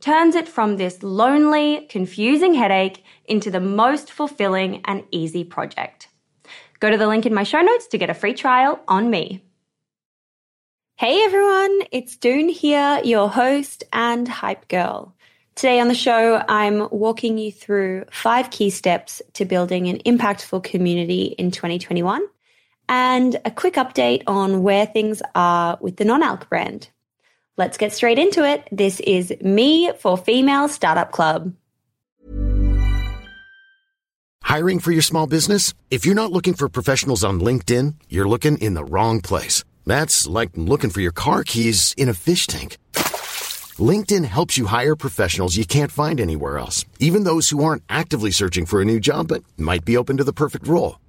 turns it from this lonely, confusing headache into the most fulfilling and easy project. Go to the link in my show notes to get a free trial on me. Hey everyone, it's Doone here, your host and hype girl. Today on the show, I'm walking you through five key steps to building an impactful community in 2021 and a quick update on where things are with the non alc brand. Let's get straight into it. This is me for Female Startup Club. Hiring for your small business? If you're not looking for professionals on LinkedIn, you're looking in the wrong place. That's like looking for your car keys in a fish tank. LinkedIn helps you hire professionals you can't find anywhere else, even those who aren't actively searching for a new job but might be open to the perfect role.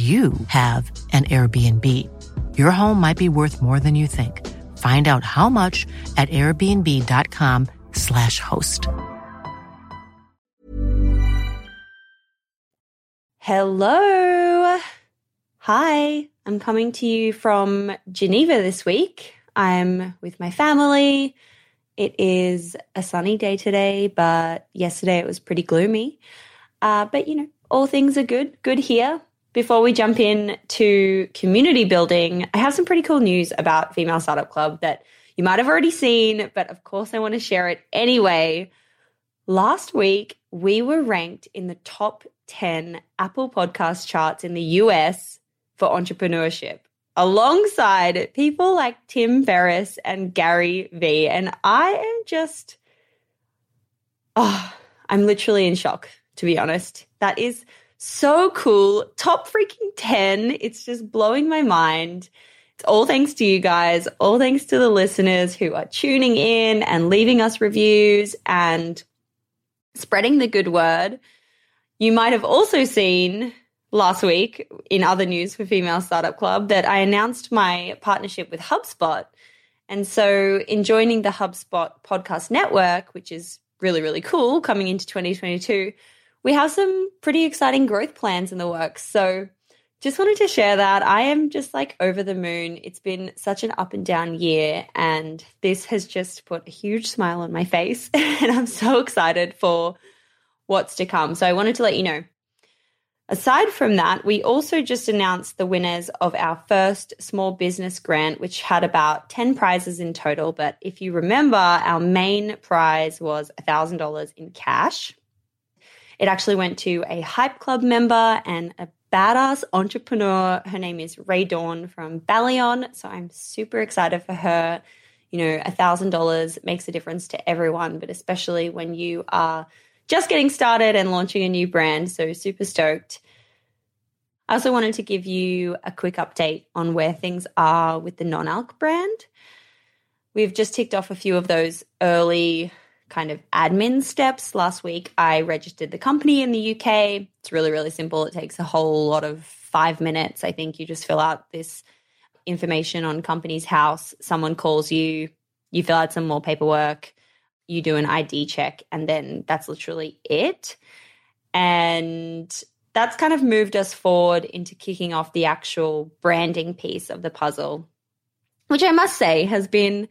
you have an Airbnb. Your home might be worth more than you think. Find out how much at airbnb.com/slash host. Hello. Hi. I'm coming to you from Geneva this week. I'm with my family. It is a sunny day today, but yesterday it was pretty gloomy. Uh, but, you know, all things are good. Good here. Before we jump in to community building, I have some pretty cool news about Female Startup Club that you might have already seen, but of course I want to share it anyway. Last week, we were ranked in the top 10 Apple podcast charts in the US for entrepreneurship, alongside people like Tim Ferriss and Gary Vee. And I am just, oh, I'm literally in shock, to be honest. That is so cool. Top freaking 10. It's just blowing my mind. It's all thanks to you guys, all thanks to the listeners who are tuning in and leaving us reviews and spreading the good word. You might have also seen last week in other news for Female Startup Club that I announced my partnership with HubSpot. And so, in joining the HubSpot podcast network, which is really, really cool coming into 2022, we have some pretty exciting growth plans in the works. So, just wanted to share that. I am just like over the moon. It's been such an up and down year, and this has just put a huge smile on my face. and I'm so excited for what's to come. So, I wanted to let you know. Aside from that, we also just announced the winners of our first small business grant, which had about 10 prizes in total. But if you remember, our main prize was $1,000 in cash. It actually went to a Hype Club member and a badass entrepreneur. Her name is Ray Dawn from Ballion. So I'm super excited for her. You know, a thousand dollars makes a difference to everyone, but especially when you are just getting started and launching a new brand. So super stoked. I also wanted to give you a quick update on where things are with the non alc brand. We've just ticked off a few of those early kind of admin steps. Last week, I registered the company in the UK. It's really, really simple. It takes a whole lot of five minutes. I think you just fill out this information on Companies House. Someone calls you, you fill out some more paperwork, you do an ID check, and then that's literally it. And that's kind of moved us forward into kicking off the actual branding piece of the puzzle, which I must say has been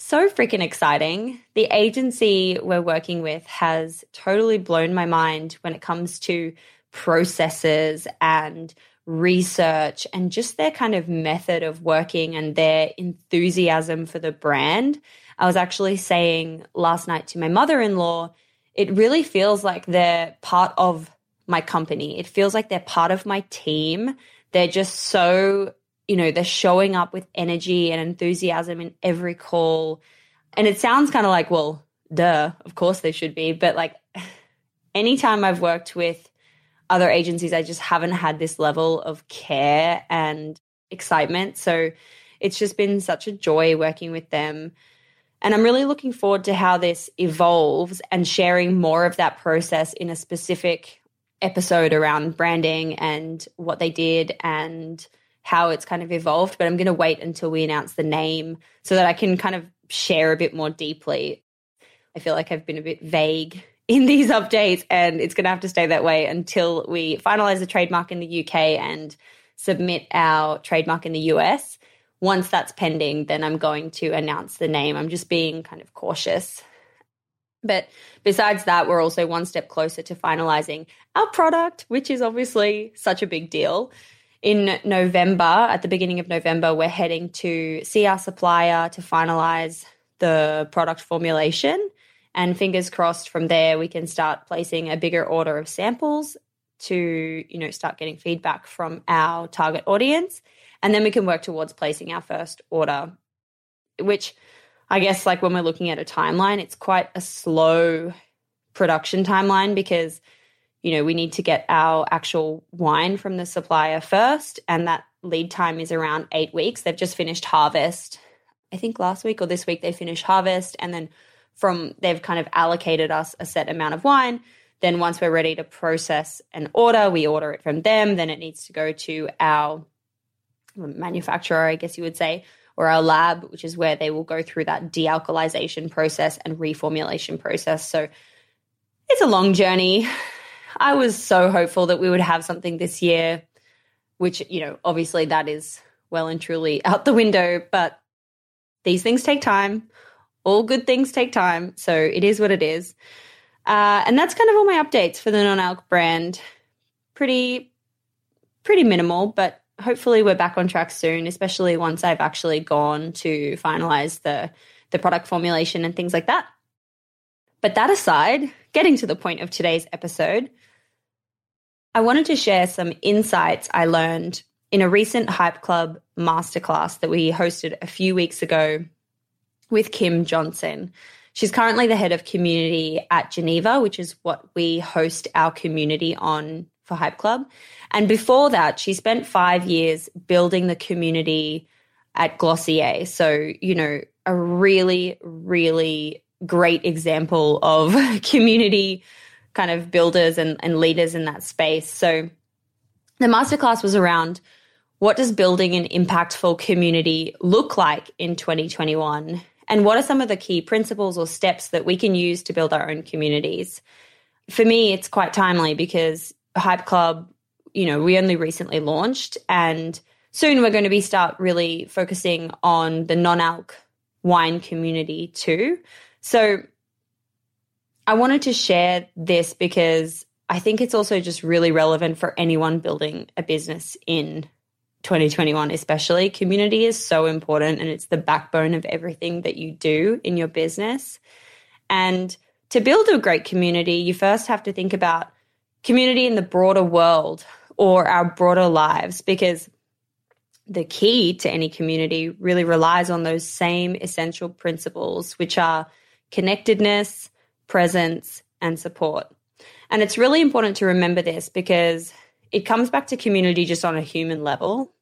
so freaking exciting. The agency we're working with has totally blown my mind when it comes to processes and research and just their kind of method of working and their enthusiasm for the brand. I was actually saying last night to my mother in law, it really feels like they're part of my company. It feels like they're part of my team. They're just so you know, they're showing up with energy and enthusiasm in every call. And it sounds kind of like, well, duh, of course they should be. But like anytime I've worked with other agencies, I just haven't had this level of care and excitement. So it's just been such a joy working with them. And I'm really looking forward to how this evolves and sharing more of that process in a specific episode around branding and what they did and how it's kind of evolved, but I'm going to wait until we announce the name so that I can kind of share a bit more deeply. I feel like I've been a bit vague in these updates, and it's going to have to stay that way until we finalize the trademark in the UK and submit our trademark in the US. Once that's pending, then I'm going to announce the name. I'm just being kind of cautious. But besides that, we're also one step closer to finalizing our product, which is obviously such a big deal in November, at the beginning of November, we're heading to see our supplier to finalize the product formulation. And fingers crossed from there, we can start placing a bigger order of samples to, you know, start getting feedback from our target audience. And then we can work towards placing our first order, which I guess, like when we're looking at a timeline, it's quite a slow production timeline because you know, we need to get our actual wine from the supplier first, and that lead time is around eight weeks. They've just finished harvest. I think last week or this week they finished harvest, and then from they've kind of allocated us a set amount of wine. Then once we're ready to process an order, we order it from them. Then it needs to go to our manufacturer, I guess you would say, or our lab, which is where they will go through that dealcoholization process and reformulation process. So it's a long journey. I was so hopeful that we would have something this year, which, you know, obviously that is well and truly out the window, but these things take time. All good things take time. So it is what it is. Uh, and that's kind of all my updates for the non alc brand. Pretty, pretty minimal, but hopefully we're back on track soon, especially once I've actually gone to finalize the the product formulation and things like that. But that aside, getting to the point of today's episode, I wanted to share some insights I learned in a recent Hype Club masterclass that we hosted a few weeks ago with Kim Johnson. She's currently the head of community at Geneva, which is what we host our community on for Hype Club. And before that, she spent five years building the community at Glossier. So, you know, a really, really great example of community kind of builders and, and leaders in that space. So the masterclass was around what does building an impactful community look like in 2021? And what are some of the key principles or steps that we can use to build our own communities? For me, it's quite timely because Hype Club, you know, we only recently launched and soon we're going to be start really focusing on the non-alc wine community too. So I wanted to share this because I think it's also just really relevant for anyone building a business in 2021, especially. Community is so important and it's the backbone of everything that you do in your business. And to build a great community, you first have to think about community in the broader world or our broader lives because the key to any community really relies on those same essential principles, which are connectedness, presence, and support. And it's really important to remember this because it comes back to community just on a human level.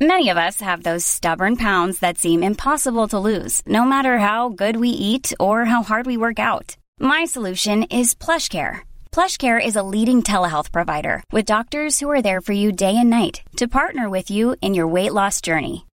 Many of us have those stubborn pounds that seem impossible to lose, no matter how good we eat or how hard we work out. My solution is PlushCare. PlushCare is a leading telehealth provider with doctors who are there for you day and night to partner with you in your weight loss journey.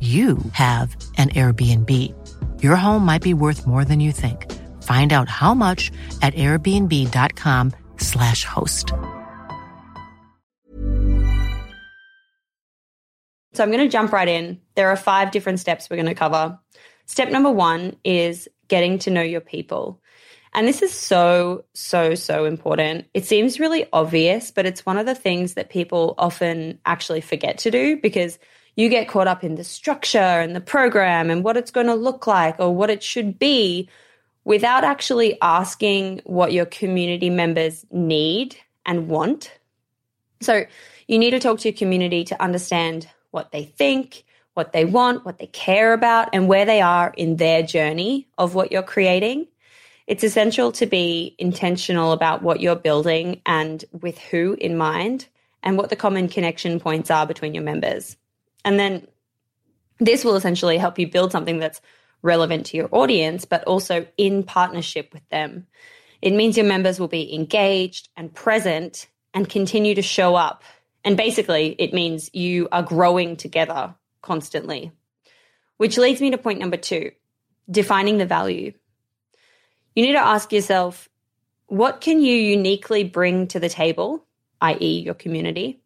you have an Airbnb. Your home might be worth more than you think. Find out how much at airbnb.com/slash host. So I'm going to jump right in. There are five different steps we're going to cover. Step number one is getting to know your people. And this is so, so, so important. It seems really obvious, but it's one of the things that people often actually forget to do because you get caught up in the structure and the program and what it's going to look like or what it should be without actually asking what your community members need and want. So you need to talk to your community to understand what they think, what they want, what they care about, and where they are in their journey of what you're creating. It's essential to be intentional about what you're building and with who in mind, and what the common connection points are between your members. And then this will essentially help you build something that's relevant to your audience, but also in partnership with them. It means your members will be engaged and present and continue to show up. And basically, it means you are growing together constantly. Which leads me to point number two defining the value. You need to ask yourself what can you uniquely bring to the table, i.e., your community?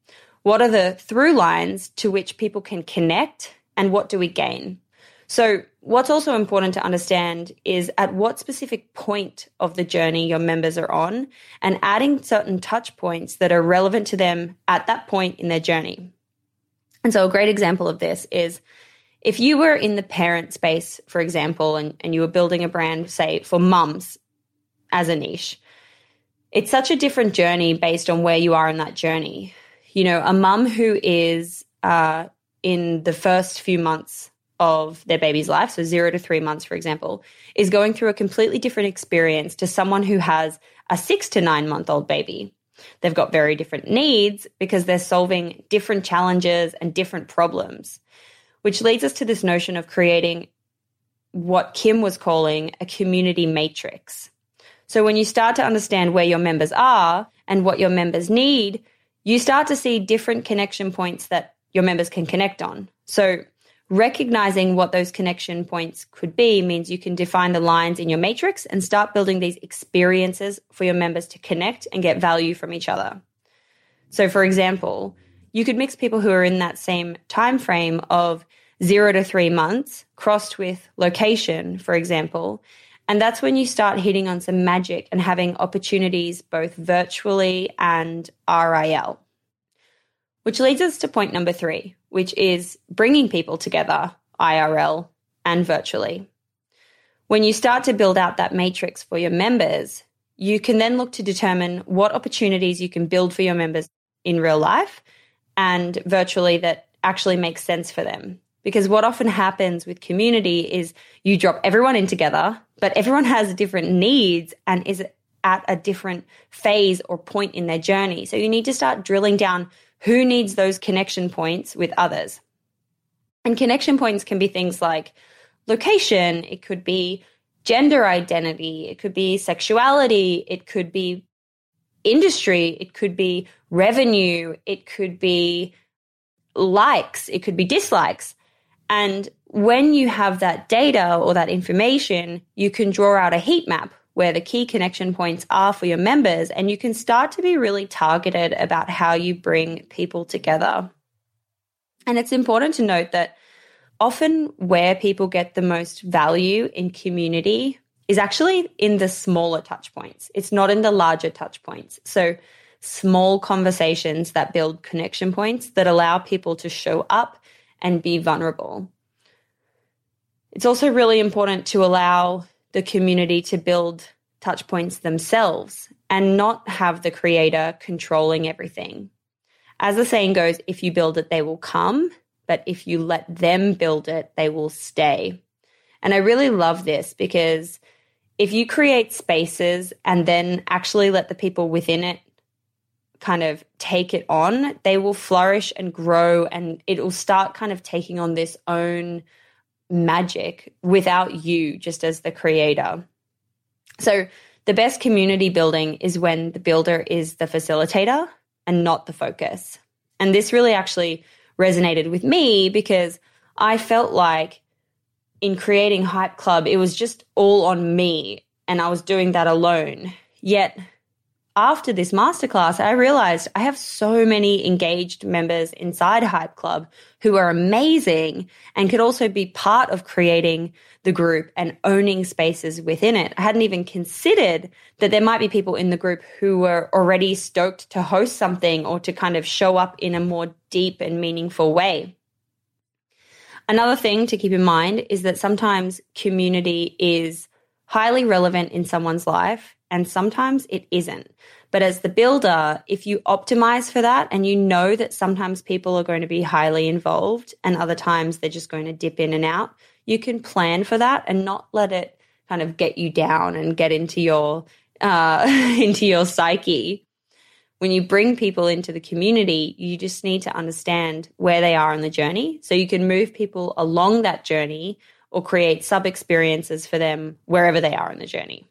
What are the through lines to which people can connect, and what do we gain? So, what's also important to understand is at what specific point of the journey your members are on and adding certain touch points that are relevant to them at that point in their journey. And so, a great example of this is if you were in the parent space, for example, and, and you were building a brand, say, for mums as a niche, it's such a different journey based on where you are in that journey. You know, a mum who is uh, in the first few months of their baby's life, so zero to three months, for example, is going through a completely different experience to someone who has a six to nine month old baby. They've got very different needs because they're solving different challenges and different problems, which leads us to this notion of creating what Kim was calling a community matrix. So when you start to understand where your members are and what your members need, you start to see different connection points that your members can connect on. So recognizing what those connection points could be means you can define the lines in your matrix and start building these experiences for your members to connect and get value from each other. So for example, you could mix people who are in that same time frame of 0 to 3 months crossed with location, for example, and that's when you start hitting on some magic and having opportunities both virtually and IRL. Which leads us to point number 3, which is bringing people together IRL and virtually. When you start to build out that matrix for your members, you can then look to determine what opportunities you can build for your members in real life and virtually that actually makes sense for them. Because what often happens with community is you drop everyone in together, but everyone has different needs and is at a different phase or point in their journey. So you need to start drilling down who needs those connection points with others. And connection points can be things like location, it could be gender identity, it could be sexuality, it could be industry, it could be revenue, it could be likes, it could be dislikes. And when you have that data or that information, you can draw out a heat map where the key connection points are for your members, and you can start to be really targeted about how you bring people together. And it's important to note that often where people get the most value in community is actually in the smaller touch points. It's not in the larger touch points. So small conversations that build connection points that allow people to show up and be vulnerable. It's also really important to allow the community to build touch points themselves and not have the creator controlling everything. As the saying goes, if you build it, they will come, but if you let them build it, they will stay. And I really love this because if you create spaces and then actually let the people within it kind of take it on, they will flourish and grow and it will start kind of taking on this own magic without you just as the creator. So the best community building is when the builder is the facilitator and not the focus. And this really actually resonated with me because I felt like in creating Hype Club, it was just all on me and I was doing that alone. Yet after this masterclass, I realized I have so many engaged members inside Hype Club who are amazing and could also be part of creating the group and owning spaces within it. I hadn't even considered that there might be people in the group who were already stoked to host something or to kind of show up in a more deep and meaningful way. Another thing to keep in mind is that sometimes community is highly relevant in someone's life and sometimes it isn't. But as the builder, if you optimize for that and you know that sometimes people are going to be highly involved and other times they're just going to dip in and out, you can plan for that and not let it kind of get you down and get into your uh, into your psyche. When you bring people into the community, you just need to understand where they are on the journey. So you can move people along that journey or create sub experiences for them wherever they are in the journey.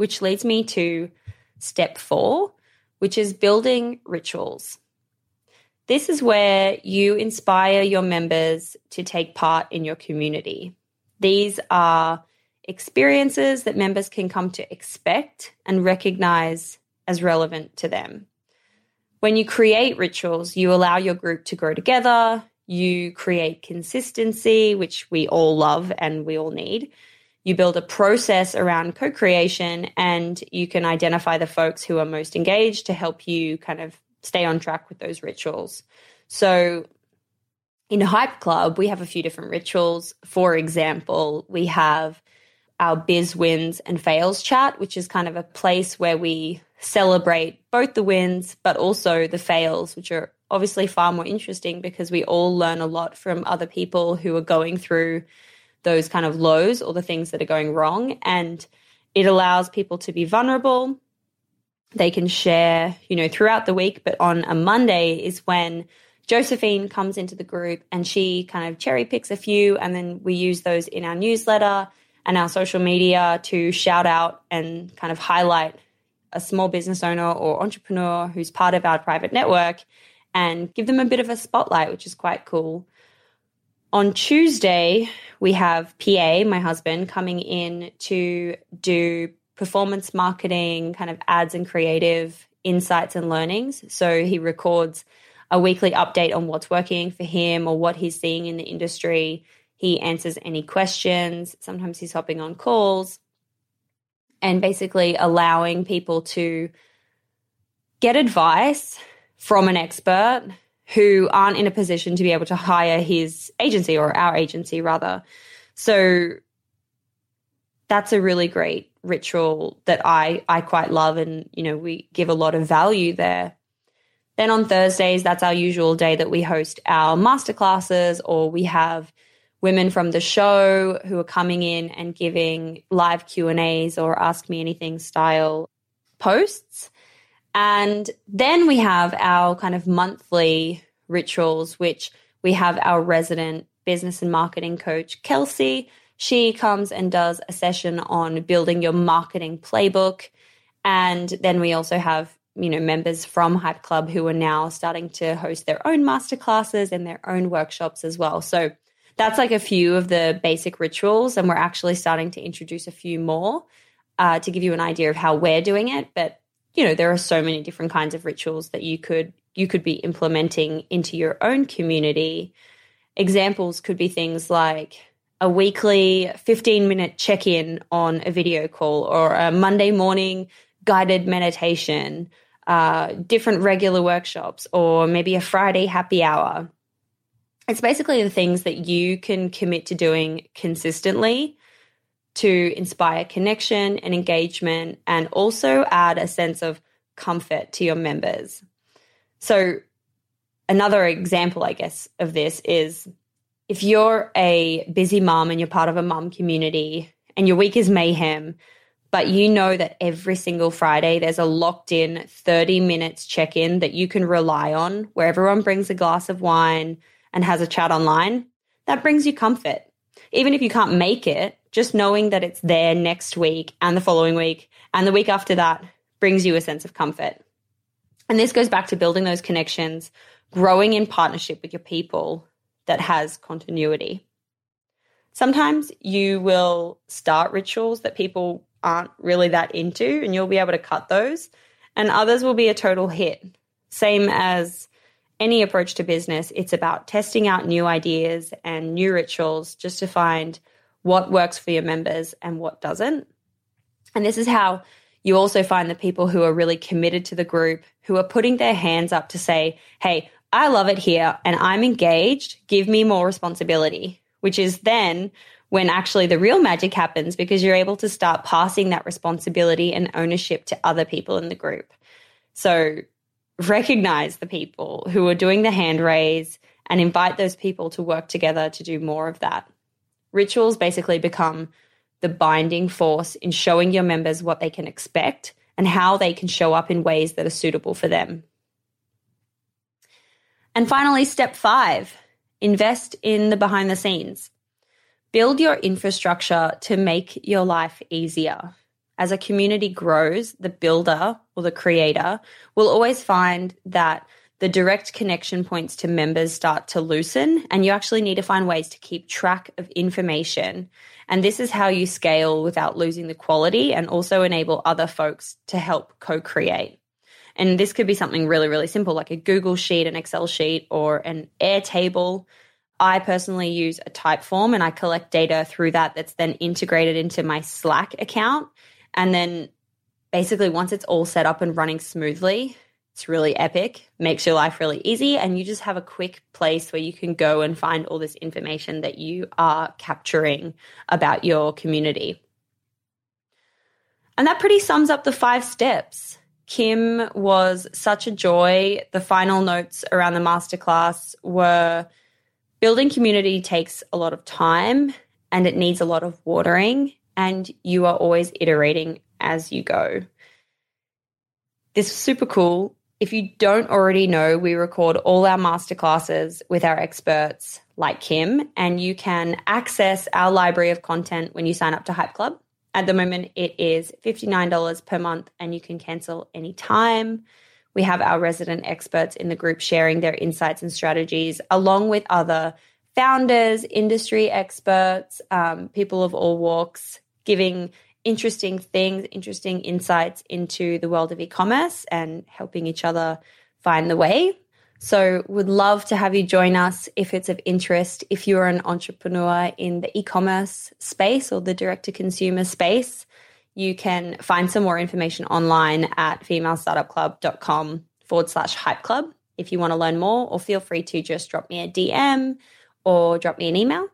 Which leads me to step four, which is building rituals. This is where you inspire your members to take part in your community. These are experiences that members can come to expect and recognize as relevant to them. When you create rituals, you allow your group to grow together, you create consistency, which we all love and we all need. You build a process around co creation and you can identify the folks who are most engaged to help you kind of stay on track with those rituals. So, in Hype Club, we have a few different rituals. For example, we have our biz wins and fails chat, which is kind of a place where we celebrate both the wins, but also the fails, which are obviously far more interesting because we all learn a lot from other people who are going through those kind of lows or the things that are going wrong. And it allows people to be vulnerable. They can share, you know, throughout the week, but on a Monday is when Josephine comes into the group and she kind of cherry picks a few, and then we use those in our newsletter and our social media to shout out and kind of highlight a small business owner or entrepreneur who's part of our private network and give them a bit of a spotlight, which is quite cool. On Tuesday, we have PA, my husband, coming in to do performance marketing, kind of ads and creative insights and learnings. So he records a weekly update on what's working for him or what he's seeing in the industry. He answers any questions. Sometimes he's hopping on calls and basically allowing people to get advice from an expert who aren't in a position to be able to hire his agency or our agency rather. So that's a really great ritual that I I quite love and you know we give a lot of value there. Then on Thursdays that's our usual day that we host our masterclasses or we have women from the show who are coming in and giving live Q&As or ask me anything style posts. And then we have our kind of monthly rituals, which we have our resident business and marketing coach, Kelsey. She comes and does a session on building your marketing playbook. And then we also have, you know, members from Hype Club who are now starting to host their own masterclasses and their own workshops as well. So that's like a few of the basic rituals. And we're actually starting to introduce a few more uh, to give you an idea of how we're doing it. But you know there are so many different kinds of rituals that you could you could be implementing into your own community. Examples could be things like a weekly 15 minute check in on a video call or a monday morning guided meditation uh, different regular workshops or maybe a friday happy hour. It's basically the things that you can commit to doing consistently to inspire connection and engagement and also add a sense of comfort to your members. So, another example, I guess, of this is if you're a busy mom and you're part of a mom community and your week is mayhem, but you know that every single Friday there's a locked in 30 minutes check in that you can rely on where everyone brings a glass of wine and has a chat online, that brings you comfort. Even if you can't make it, just knowing that it's there next week and the following week and the week after that brings you a sense of comfort. And this goes back to building those connections, growing in partnership with your people that has continuity. Sometimes you will start rituals that people aren't really that into, and you'll be able to cut those, and others will be a total hit. Same as any approach to business, it's about testing out new ideas and new rituals just to find what works for your members and what doesn't. And this is how you also find the people who are really committed to the group, who are putting their hands up to say, hey, I love it here and I'm engaged. Give me more responsibility, which is then when actually the real magic happens because you're able to start passing that responsibility and ownership to other people in the group. So recognize the people who are doing the hand raise and invite those people to work together to do more of that. Rituals basically become the binding force in showing your members what they can expect and how they can show up in ways that are suitable for them. And finally, step five invest in the behind the scenes. Build your infrastructure to make your life easier. As a community grows, the builder or the creator will always find that the direct connection points to members start to loosen, and you actually need to find ways to keep track of information. And this is how you scale without losing the quality and also enable other folks to help co create. And this could be something really, really simple like a Google Sheet, an Excel sheet, or an Airtable I personally use a Typeform and I collect data through that that's then integrated into my Slack account. And then basically, once it's all set up and running smoothly, it's really epic, makes your life really easy. And you just have a quick place where you can go and find all this information that you are capturing about your community. And that pretty sums up the five steps. Kim was such a joy. The final notes around the masterclass were building community takes a lot of time and it needs a lot of watering, and you are always iterating as you go. This is super cool. If you don't already know, we record all our masterclasses with our experts like Kim, and you can access our library of content when you sign up to Hype Club. At the moment, it is $59 per month, and you can cancel anytime. We have our resident experts in the group sharing their insights and strategies, along with other founders, industry experts, um, people of all walks, giving interesting things, interesting insights into the world of e commerce and helping each other find the way. So, would love to have you join us if it's of interest. If you're an entrepreneur in the e commerce space or the direct to consumer space, you can find some more information online at femalestartupclub.com forward slash hype club if you want to learn more, or feel free to just drop me a DM or drop me an email.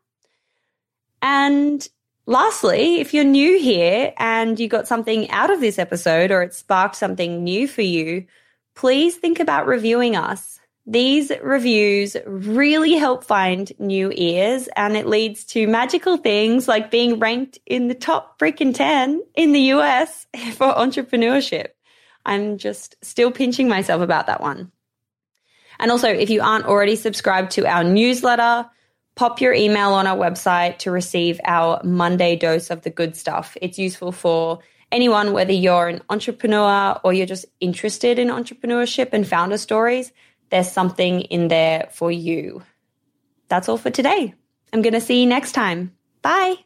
And lastly, if you're new here and you got something out of this episode or it sparked something new for you, please think about reviewing us. These reviews really help find new ears and it leads to magical things like being ranked in the top freaking 10 in the US for entrepreneurship. I'm just still pinching myself about that one. And also, if you aren't already subscribed to our newsletter, pop your email on our website to receive our Monday dose of the good stuff. It's useful for anyone, whether you're an entrepreneur or you're just interested in entrepreneurship and founder stories there's something in there for you. That's all for today. I'm going to see you next time. Bye.